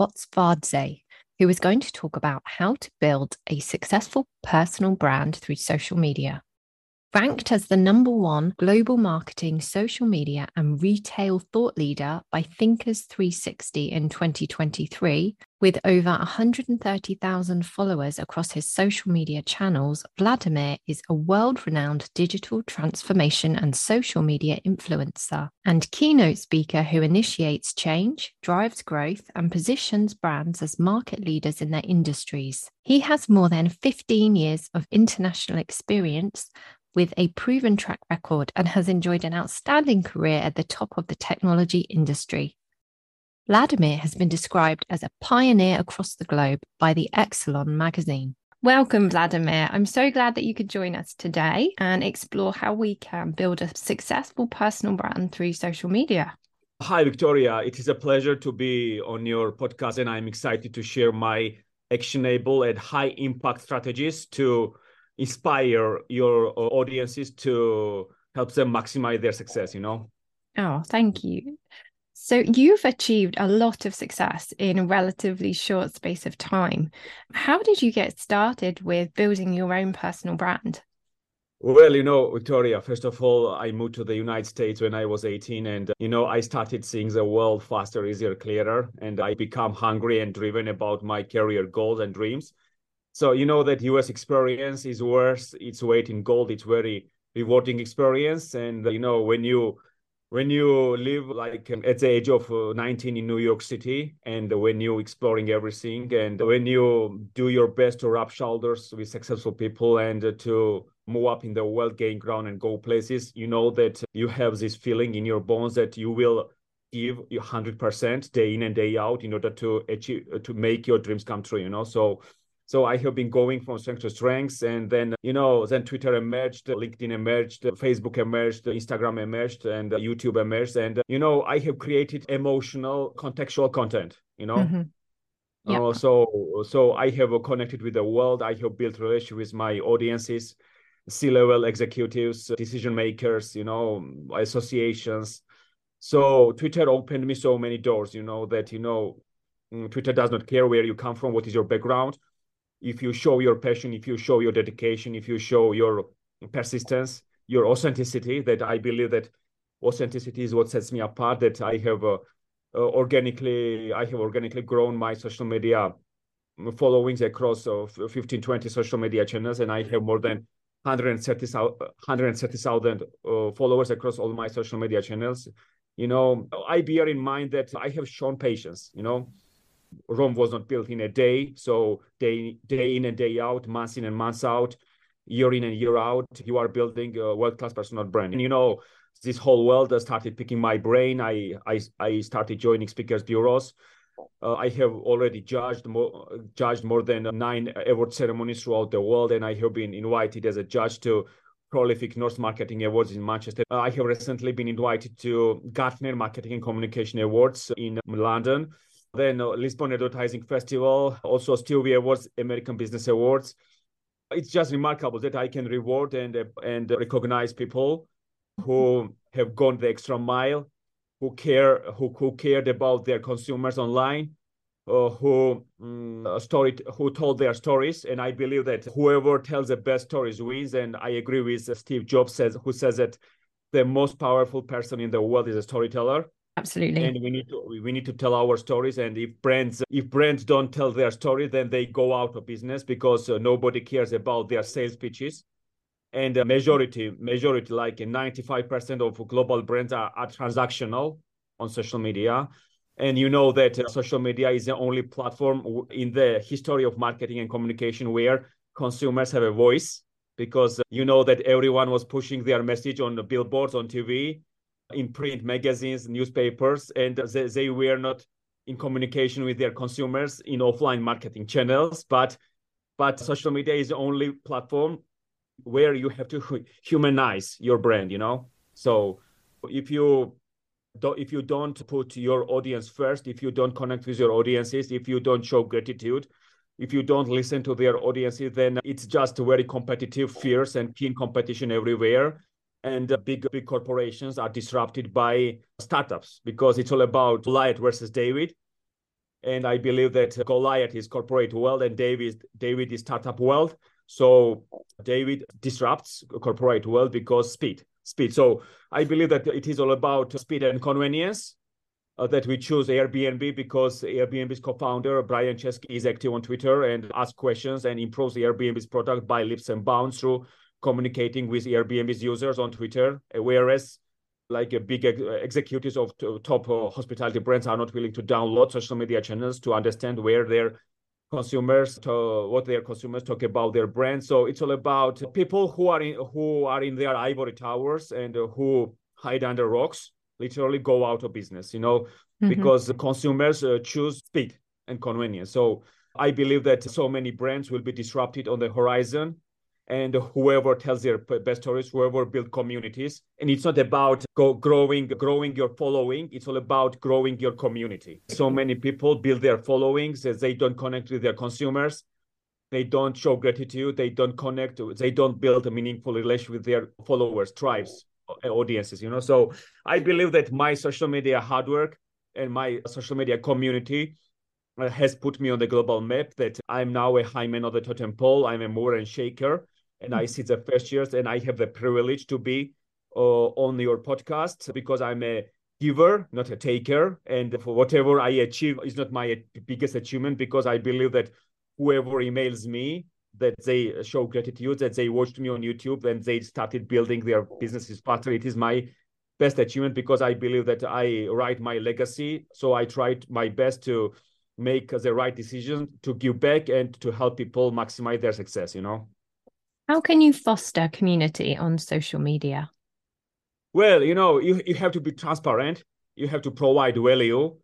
Botsvadze, who is going to talk about how to build a successful personal brand through social media. Ranked as the number one global marketing, social media, and retail thought leader by Thinkers 360 in 2023, with over 130,000 followers across his social media channels, Vladimer is a world renowned digital transformation and social media influencer and keynote speaker who initiates change, drives growth, and positions brands as market leaders in their industries. He has more than 15 years of international experience with a proven track record and has enjoyed an outstanding career at the top of the technology industry. Vladimer has been described as a pioneer across the globe by the Exeleon magazine. Welcome, Vladimer. I'm so glad that you could join us today and explore how we can build a successful personal brand through social media. Hi, Victoria. It is a pleasure to be on your podcast, and I'm excited to share my actionable and high impact strategies to inspire your uh, audiences to help them maximize their success you know? Oh thank you. So you've achieved a lot of success in a relatively short space of time. How did you get started with building your own personal brand? Well, you know, Victoria, first of all, I moved to the United States when I was 18 and you know, I started seeing the world faster, easier, clearer and I become hungry and driven about my career goals and dreams. So you know that US experience is worth its weight in gold. It's very rewarding experience, and you know when you when you live like um, at the age of uh, 19 in New York City, and when you exploring everything, and when you do your best to rub shoulders with successful people and to move up in the world, gain ground, and go places, you know that you have this feeling in your bones that you will give 100% day in and day out in order to achieve to make your dreams come true. You know, so so I have been going from strength to strength. And then, you know, then Twitter emerged, LinkedIn emerged, Facebook emerged, Instagram emerged, and YouTube emerged. And, you know, I have created emotional, contextual content, you know. Mm-hmm. Yep. Uh, so, so I have connected with the world. I have built relationship with my audiences, C-level executives, decision makers, you know, associations. So Twitter opened me so many doors, you know, that, you know, mm, Twitter does not care where you come from, what is your background if you show your passion, if you show your dedication, if you show your persistence, your authenticity, that I believe that authenticity is what sets me apart. That I have uh, uh, organically, I have organically grown my social media followings across uh, 15, 20 social media channels, and I have more than 130,000 130, uh, followers across all my social media channels. You know, I bear in mind that I have shown patience. You know, Rome was not built in a day. So day day in and day out, months in and months out, year in and year out, you are building a world class personal brand. And you know, this whole world has started picking my brain. I I I started joining speakers bureaus. Uh, I have already judged more judged more than nine award ceremonies throughout the world, and I have been invited as a judge to prolific North Marketing Awards in Manchester. Uh, I have recently been invited to Gartner Marketing and Communication Awards in London then uh, Lisbon Advertising Festival, also Stevie Awards, American Business Awards. It's just remarkable that I can reward and and recognize people who have gone the extra mile, who care, who, who cared about their consumers online, uh, who um, story, who told their stories. And I believe that whoever tells the best stories wins. And I agree with Steve Jobs says, who says that the most powerful person in the world is a storyteller absolutely. And we need to we need to tell our stories and if brands if brands don't tell their story then they go out of business because uh, nobody cares about their sales pitches. And the majority majority like 95% of global brands are, are transactional on social media. And you know that uh, social media is the only platform in the history of marketing and communication where consumers have a voice because uh, you know that everyone was pushing their message on the billboards on tv in print magazines, newspapers, and they, they were not in communication with their consumers in offline marketing channels but but social media is the only platform where you have to humanize your brand you know? So if you don't, if you don't put your audience first if you don't connect with your audiences if you don't show gratitude if you don't listen to their audiences then it's just very competitive fierce and keen competition everywhere and big big corporations are disrupted by startups because it's all about Goliath versus David. And I believe that Goliath is corporate world and David David is startup world. So David disrupts corporate world because speed, speed. So I believe that it is all about speed and convenience. Uh, that we choose Airbnb because Airbnb's co-founder Brian Chesky is active on Twitter and asks questions and improves Airbnb's product by leaps and bounds through communicating with Airbnb's users on Twitter, whereas like a big executives of top uh, hospitality brands are not willing to download social media channels to understand where their consumers to, what their consumers talk about their brand so it's all about people who are in who are in their ivory towers and who hide under rocks literally go out of business you know mm-hmm. because consumers uh, choose speed and convenience so i believe that so many brands will be disrupted on the horizon and whoever tells their best stories, whoever build communities. And it's not about go growing, growing your following. It's all about growing your community. So many people build their followings as they don't connect with their consumers. They don't show gratitude. They don't connect. They don't build a meaningful relation with their followers, tribes, audiences. You know. So I believe that my social media hard work and my social media community uh, has put me on the global map that I'm now a high man of the totem pole. I'm a mover and shaker and I see the first years, and I have the privilege to be uh, on your podcast because I'm a giver, not a taker, and for whatever I achieve is not my biggest achievement because I believe that whoever emails me that they show gratitude, that they watched me on YouTube and they started building their businesses faster. It is my best achievement because I believe that I write my legacy. So I tried my best to make the right decision to give back and to help people maximize their success, you know? How can you foster community on social media? Well, you know, you, you have to be transparent. You have to provide value.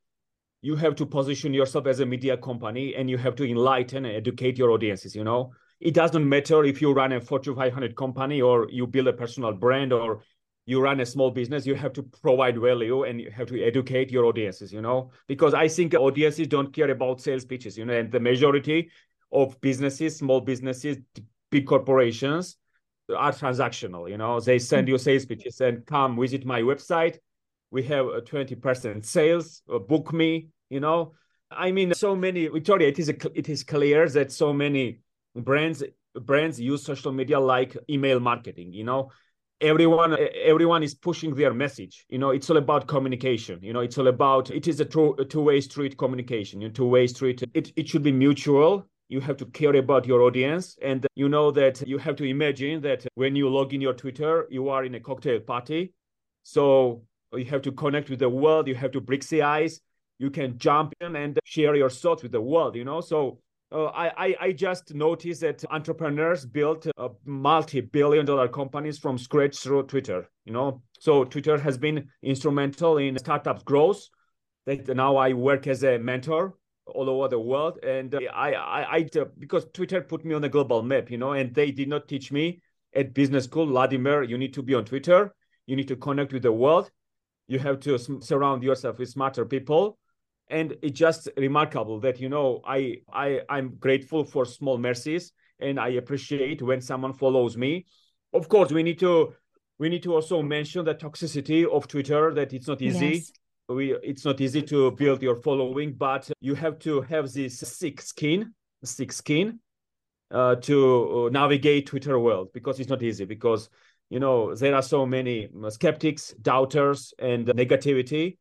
You have to position yourself as a media company and you have to enlighten and educate your audiences, you know. It doesn't matter if you run a Fortune 500 company or you build a personal brand or you run a small business, you have to provide value and you have to educate your audiences, you know, because I think audiences don't care about sales pitches, you know, and the majority of businesses, small businesses, big corporations are transactional. You know, they send you sales pitches and come visit my website. We have a 20% sales, uh, book me, you know. I mean, so many, Victoria, it is, a, it is clear that so many brands brands use social media like email marketing, you know. Everyone everyone is pushing their message. You know, it's all about communication. You know, it's all about it is a, two, a two-way street communication, you know, two-way street. It, it should be mutual you have to care about your audience. And you know that you have to imagine that when you log in your twitter you are in a cocktail party. So you have to connect with the world. You have to break the ice. You can jump in and share your thoughts with the world you know? So uh, I, I just noticed that entrepreneurs built uh, multi-billion dollar companies from scratch through Twitter. You know, so Twitter has been instrumental in startups growth. That now I work as a mentor all over the world. And uh, I, I, I, uh, because Twitter put me on the global map, you know, and they did not teach me at business school, Vladimer, you need to be on Twitter. You need to connect with the world. You have to surround yourself with smarter people. And it's just remarkable that, you know, I, I, I'm grateful for small mercies and I appreciate when someone follows me. Of course, we need to, we need to also mention the toxicity of Twitter, that it's not easy. Yes we it's not easy to build your following but you have to have this thick skin thick skin uh, to uh, navigate twitter world because it's not easy because you know there are so many skeptics doubters and negativity.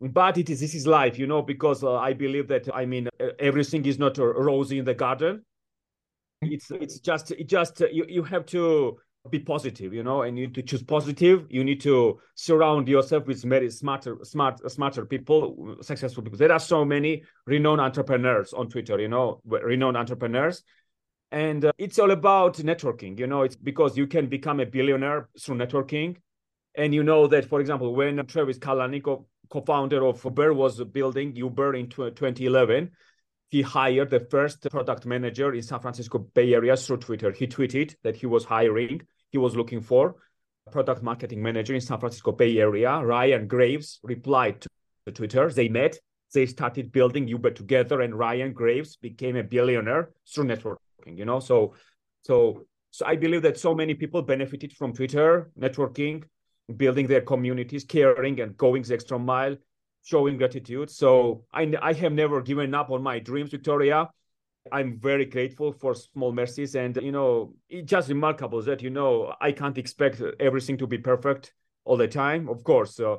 But it is this is life you know because uh, i believe that i mean everything is not rosy in the garden. It's it's just it just you, you have to be positive you know and you need to choose positive you need to surround yourself with very smarter smart smarter people successful people there are so many renowned entrepreneurs on twitter you know renowned entrepreneurs and uh, it's all about networking you know it's because you can become a billionaire through networking and you know that for example when travis kalanick co-founder of Uber, was building Uber in 2011. He hired the first product manager in San Francisco Bay Area through Twitter. He tweeted that he was hiring, he was looking for product marketing manager in San Francisco Bay Area. Ryan Graves replied to Twitter. They met, they started building Uber together, and Ryan Graves became a billionaire through networking. You know, so so so I believe that so many people benefited from Twitter networking, building their communities, caring and going the extra mile, showing gratitude. So I, I have never given up on my dreams, Victoria. I'm very grateful for small mercies. And, you know, it's just remarkable that, you know, I can't expect everything to be perfect all the time. Of course, uh,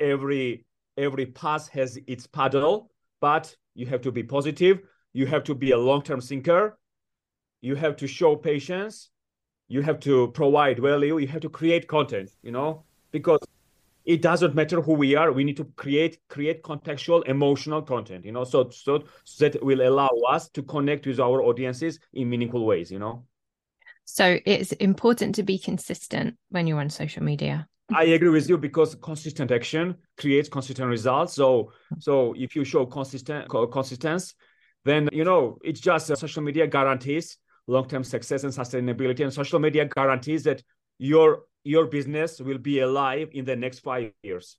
every every pass has its paddle, but you have to be positive. You have to be a long-term thinker. You have to show patience you have to provide value you have to create content you know because it doesn't matter who we are we need to create create contextual emotional content you know so so, so that will allow us to connect with our audiences in meaningful ways you know? So it's important to be consistent when you're on social media. I agree with you because consistent action creates consistent results. So, so if you show consistent consistency, then you know it's just uh, social media guarantees long-term success and sustainability. And social media guarantees that your your business will be alive in the next five years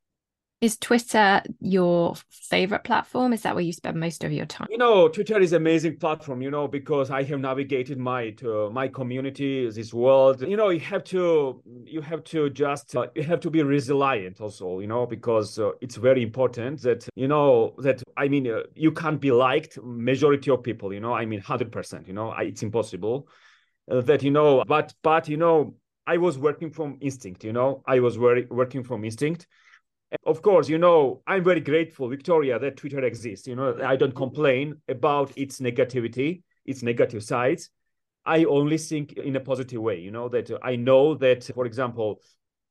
is Twitter your favorite platform? Is that where you spend most of your time? You know, Twitter is amazing platform. You know, because I have navigated my to, my community, this world. You know, you have to you have to just uh, you have to be resilient also. You know, because uh, it's very important that you know that I mean uh, you can't be liked majority of people. You know, I mean hundred percent. You know, I, it's impossible. Uh, that you know, but but you know, I was working from instinct. You know, I was very working from instinct of course, you know, I'm very grateful, Victoria, that Twitter exists. You know, I don't complain about its negativity, its negative sides. I only think in a positive way, you know, that I know that, for example,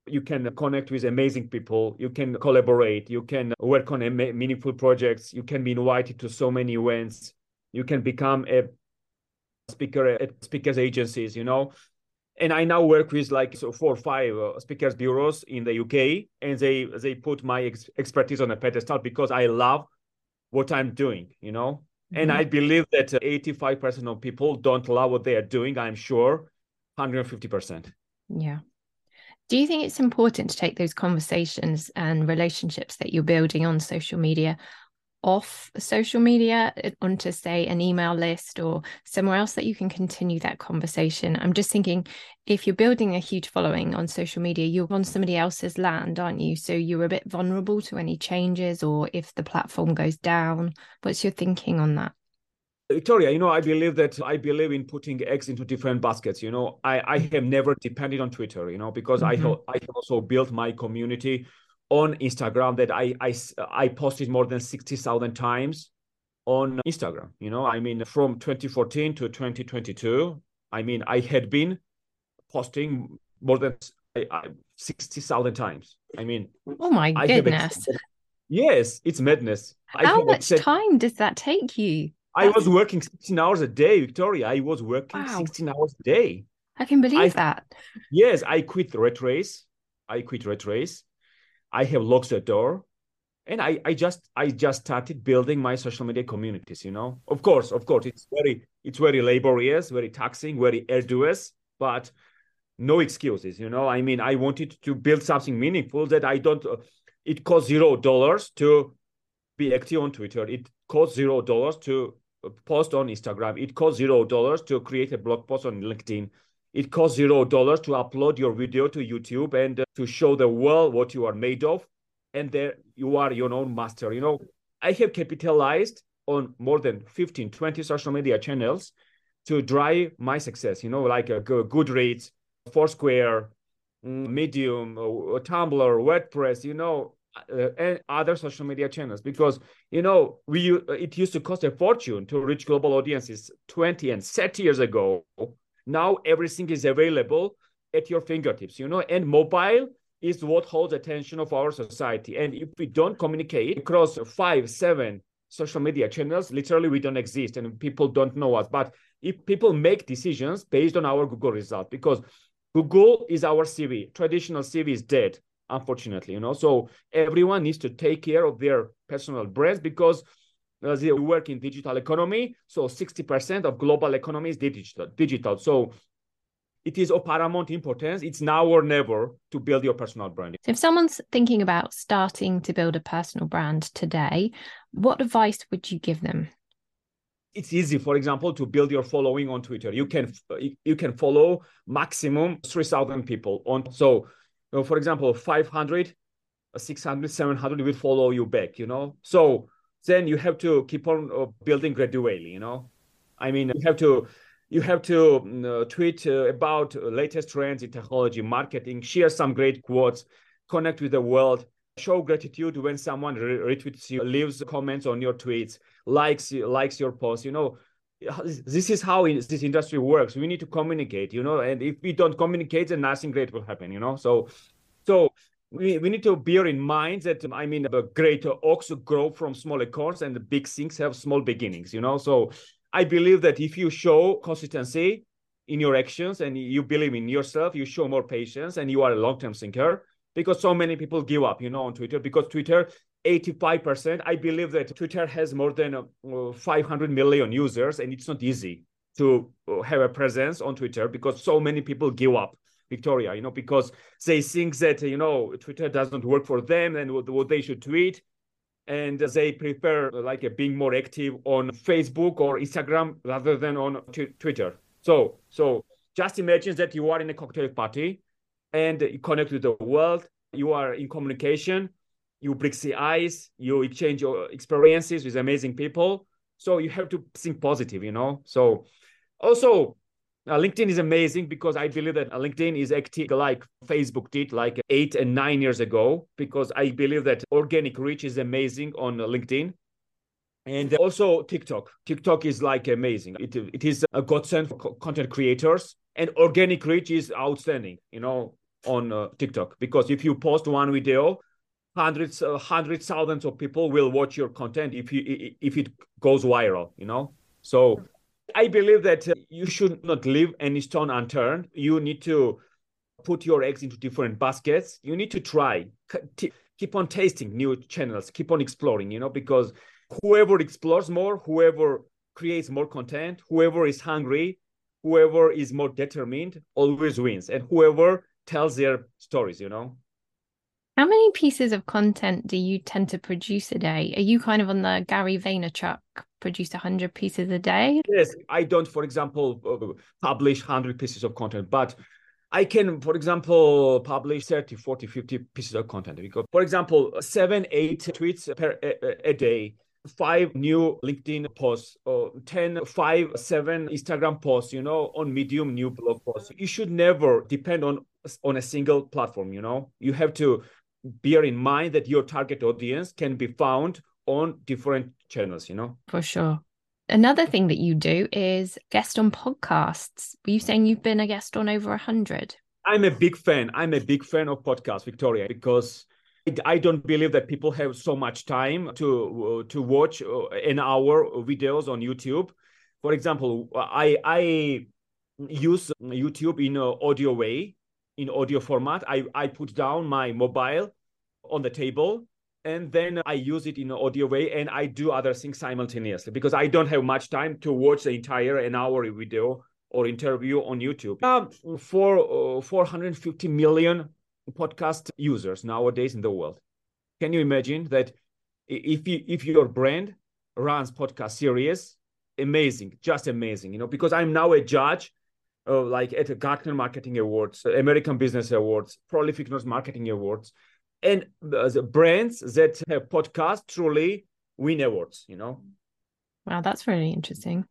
you can connect with amazing people, you can collaborate, you can work on meaningful projects, you can be invited to so many events, you can become a speaker at speakers agencies, you know and I now work with like so four or five uh, speakers bureaus in the UK, and they they put my ex- expertise on a pedestal because I love what I'm doing, you know. Mm-hmm. And I believe that 85% of people don't love what they are doing. I'm sure, 150%. Yeah. Do you think it's important to take those conversations and relationships that you're building on social media off social media uh, onto say an email list or somewhere else that you can continue that conversation. I'm just thinking if you're building a huge following on social media you're on somebody else's land aren't you? So you're a bit vulnerable to any changes or if the platform goes down. What's your thinking on that? Victoria, you know, I believe that I believe in putting eggs into different baskets. You know, I, I have never depended on Twitter, you know, because mm-hmm. I, have, I have also built my community on Instagram that I I I posted more than sixty thousand times on Instagram. You know, I mean, from 2014 to 2022, I mean, I had been posting more than sixty thousand times. I mean, oh my I goodness! yes, it's madness. How much time does that take you? I was working 16 hours a day, Victoria. I was working wow. 16 hours a day. I can believe I, that. Yes, I quit red race. I quit red race. I have locked the door and I, I just I just started building my social media communities, you know. Of course, of course, it's very it's very laborious, very taxing, very arduous, but no excuses, you know. I mean, I wanted to build something meaningful that I don't. It costs zero dollars to be active on Twitter. It costs zero dollars to post on Instagram. It costs zero dollars to create a blog post on LinkedIn. It costs zero dollars to upload your video to YouTube and uh, to show the world what you are made of. And there you are your own master. You know, I have capitalized on more than 15, 20 social media channels to drive my success, you know, like a Goodreads, Foursquare, mm, Medium, uh, Tumblr, WordPress, you know, uh, and other social media channels because you know we it used to cost a fortune to reach global audiences 20 and 30 years ago now everything is available at your fingertips, you know, and mobile is what holds attention of our society. And if we don't communicate across five, seven social media channels, literally we don't exist and people don't know us. But if people make decisions based on our Google result, because Google is our CV, traditional CV is dead. unfortunately, you know. So everyone needs to take care of their personal brands because uh, they work in digital economy. So 60% of global economy is digital. Digital. So it is of paramount importance. It's now or never to build your personal brand. So if someone's thinking about starting to build a personal brand today, what advice would you give them? It's easy, for example, to build your following on Twitter. You can you can follow maximum 3,000 people on. So, you know, for example, 500, 600, 700 will follow you back, you know. So then you have to keep on uh, building gradually, you know. I mean, you have to you have to mm, uh, tweet uh, about latest trends in technology marketing share some great quotes connect with the world show gratitude when someone retweets you leaves comments on your tweets likes likes your post you know? This is how this industry works. We need to communicate you know? And if we don't communicate then nothing great will happen you know? So so we, we need to bear in mind that I mean the great oaks grow from smaller acorns and the big things have small beginnings, you know. So I believe that if you show consistency in your actions and you believe in yourself, you show more patience and you are a long-term thinker because so many people give up, you know, on Twitter because Twitter 85%, I believe that Twitter has more than uh, 500 million users and it's not easy to uh, have a presence on Twitter because so many people give up. Victoria, you know, because they think that, you know, Twitter doesn't work for them and what, what they should tweet and they prefer like being more active on Facebook or Instagram rather than on t- Twitter. So so just imagine that you are in a cocktail party and you connect with the world. You are in communication. You break the ice. You exchange your experiences with amazing people. So you have to think positive, you know. So also uh, LinkedIn is amazing because I believe that LinkedIn is active like Facebook did like eight and nine years ago, because I believe that organic reach is amazing on LinkedIn. And also TikTok. TikTok is like amazing. It, it is a godsend for content creators and organic reach is outstanding, you know, on uh, TikTok. Because if you post one video, hundreds, uh, hundreds, thousands of people will watch your content if you if it goes viral, you know. So I believe that uh, you should not leave any stone unturned. You need to put your eggs into different baskets. You need to try, keep on tasting new channels, keep on exploring, you know, because whoever explores more, whoever creates more content, whoever is hungry, whoever is more determined always wins. And whoever tells their stories, you know. How many pieces of content do you tend to produce a day? Are you kind of on the Gary Vaynerchuk produce 100 pieces a day? Yes, I don't, for example, uh, publish 100 pieces of content, but I can, for example, publish 30, 40, 50 pieces of content. Because, for example, seven, eight tweets per a, a day, five new LinkedIn posts, or 10, five, seven Instagram posts, you know, on Medium, new blog posts. You should never depend on on a single platform, you know. You have to bear in mind that your target audience can be found on different channels, you know? For sure. Another thing that you do is guest on podcasts. Were you saying you've been a guest on over a hundred? I'm a big fan. I'm a big fan of podcasts, Victoria, because I don't believe that people have so much time to to watch uh, an hour videos on YouTube. For example, I I use YouTube in audio way, in audio format. I I put down my mobile on the table and then I use it in an audio way and I do other things simultaneously because I don't have much time to watch the entire an hour video or interview on YouTube. Um, for uh, 450 million podcast users nowadays in the world. Can you imagine that if you, if your brand runs podcast series, amazing, just amazing, you know, because I'm now a judge uh, like at the Gartner Marketing Awards, American Business Awards, Prolific North Marketing Awards and the brands that have podcasts truly win awards you know? Wow that's really interesting.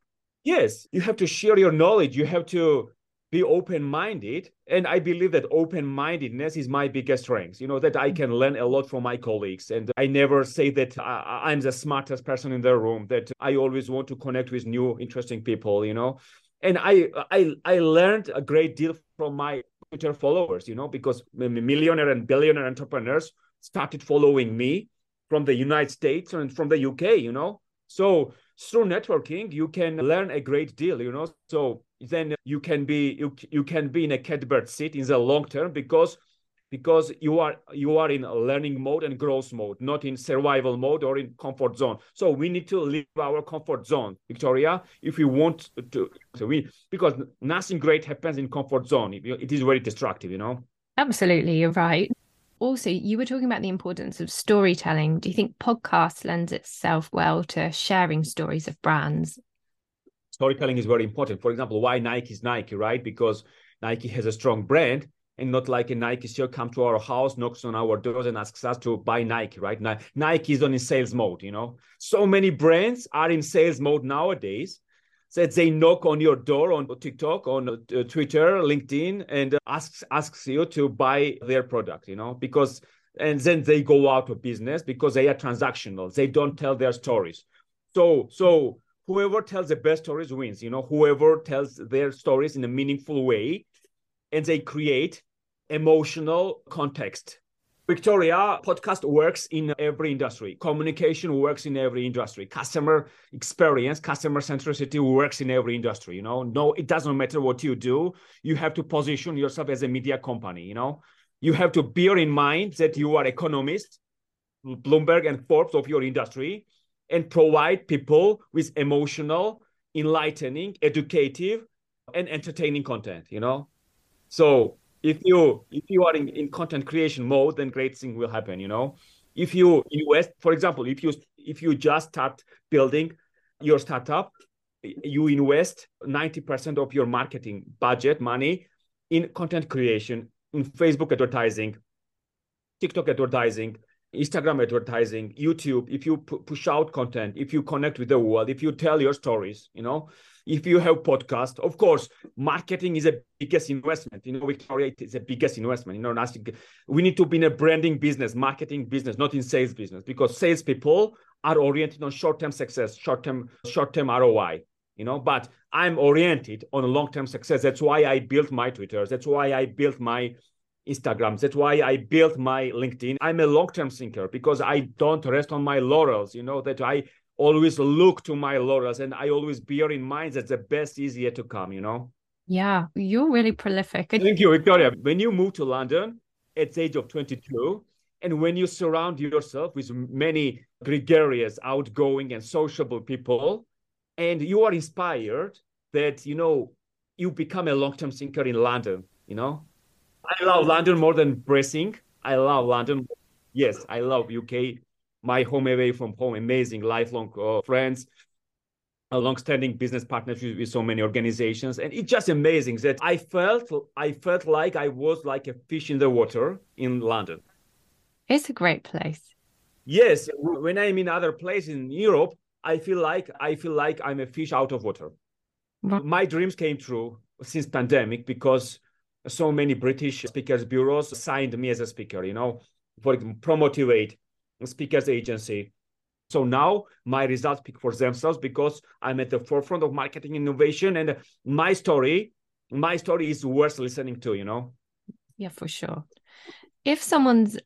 Yes you have to share your knowledge. You have to be open-minded. And i believe that open-mindedness is my biggest strength you know that i can learn a lot from my colleagues. And i never say that uh, I, am the smartest person in the room that i always want to connect with new interesting people you know? And i i i learned a great deal from my Twitter followers, you know, because millionaire and billionaire entrepreneurs started following me from the United States and from the UK, you know. So through networking, you can learn a great deal, you know. So then you can be you, you can be in a catbird seat in the long term because because you are you are in learning mode and growth mode not in survival mode or in comfort zone. So we need to leave our comfort zone victoria if we want to so we because nothing great happens in comfort zone. It is very destructive you know? Absolutely you're right. Also you were talking about the importance of storytelling. Do you think podcast lends itself well to sharing stories of brands? Storytelling is very important. For example why nike is nike right? Because nike has a strong brand and not like a Nike store come to our house, knocks on our doors, and asks us to buy Nike, right? Nike is on in sales mode, you know. So many brands are in sales mode nowadays that they knock on your door on TikTok, on uh, Twitter, LinkedIn, and asks asks you to buy their product, you know, because and then they go out of business because they are transactional. They don't tell their stories. So so whoever tells the best stories wins. You know, whoever tells their stories in a meaningful way and they create emotional context. Victoria podcast works in every industry. Communication works in every industry. Customer experience, customer centricity works in every industry. You know, no, it doesn't matter what you do. You have to position yourself as a media company. You know, you have to bear in mind that you are economist, Bloomberg and Forbes of your industry, and provide people with emotional, enlightening, educative, and entertaining content. You know, so if you if you are in, in content creation mode, then great thing will happen. You know, if you invest, for example, if you if you just start building your startup, you invest ninety percent of your marketing budget money in content creation, in Facebook advertising, TikTok advertising, Instagram advertising, YouTube, if you push out content, if you connect with the world, if you tell your stories, you know, if you have podcast, of course, marketing is a biggest investment. You know, Victoria is the biggest investment. You know, we need to be in a branding business, marketing business, not in sales business, because salespeople are oriented on short-term success, short-term, short-term ROI. You know, but I'm oriented on long-term success. That's why I built my Twitter. That's why I built my Instagram. That's why I built my LinkedIn. I'm a long-term thinker because I don't rest on my laurels. You know that I always look to my laurels and I always bear in mind that the best is yet to come, you know? Yeah, you're really prolific. Thank you, Victoria. When you move to London at the age of 22, and when you surround yourself with many gregarious, outgoing, and sociable people, and you are inspired that, you know, you become a long-term thinker in London, you know? I love London more than Bracing. I love London. Yes, I love UK my home away from home, amazing lifelong uh, friends, a long-standing business partnership with so many organizations, and it's just amazing that I felt I felt like I was like a fish in the water in London. It's a great place. Yes, when I'm in other places in Europe, I feel like I feel like I'm a fish out of water. My dreams came true since pandemic because so many British speakers bureaus signed me as a speaker. You know, for Promotivate, speakers agency. So now my results speak for themselves because I'm at the forefront of marketing innovation and my story, my story is worth listening to, you know? Yeah, for sure. If someone's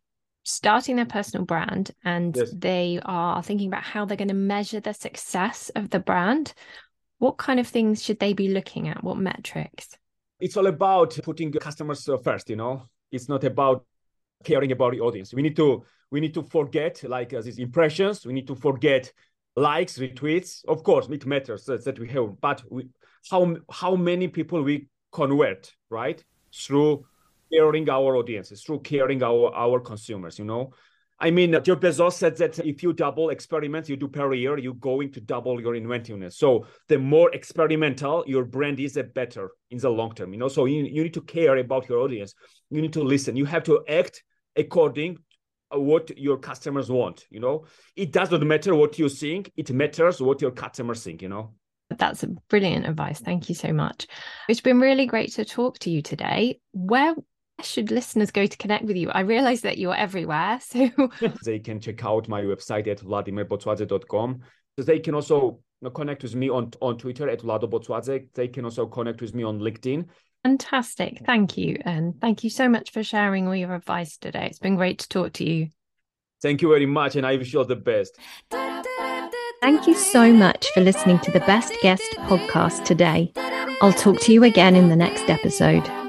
starting their personal brand and yes. they are thinking about how they're going to measure the success of the brand, what kind of things should they be looking at? What metrics? It's all about putting customers first, you know? It's not about caring about the audience. We need to we need to forget like uh, these impressions. We need to forget likes, retweets. Of course, it matters that, that we have, but we, how how many people we convert right through caring our audiences, through caring our our consumers. You know, I mean, Jeff Bezos said that if you double experiments you do per year, you're going to double your inventiveness. So the more experimental your brand is, the better in the long term. You know, so you, you need to care about your audience. You need to listen. You have to act according what your customers want you know it doesn't matter what you think it matters what your customers think you know that's brilliant advice thank you so much it's been really great to talk to you today where should listeners go to connect with you i realize that you're everywhere so they can check out my website at vladimerbotsvadze.com they can also uh, connect with me on on twitter at vlado botsvadze they can also connect with me on linkedin Fantastic. Thank you. And thank you so much for sharing all your advice today. It's been great to talk to you. Thank you very much. And I wish you all the best. Thank you so much for listening to the Best Guest podcast today. I'll talk to you again in the next episode.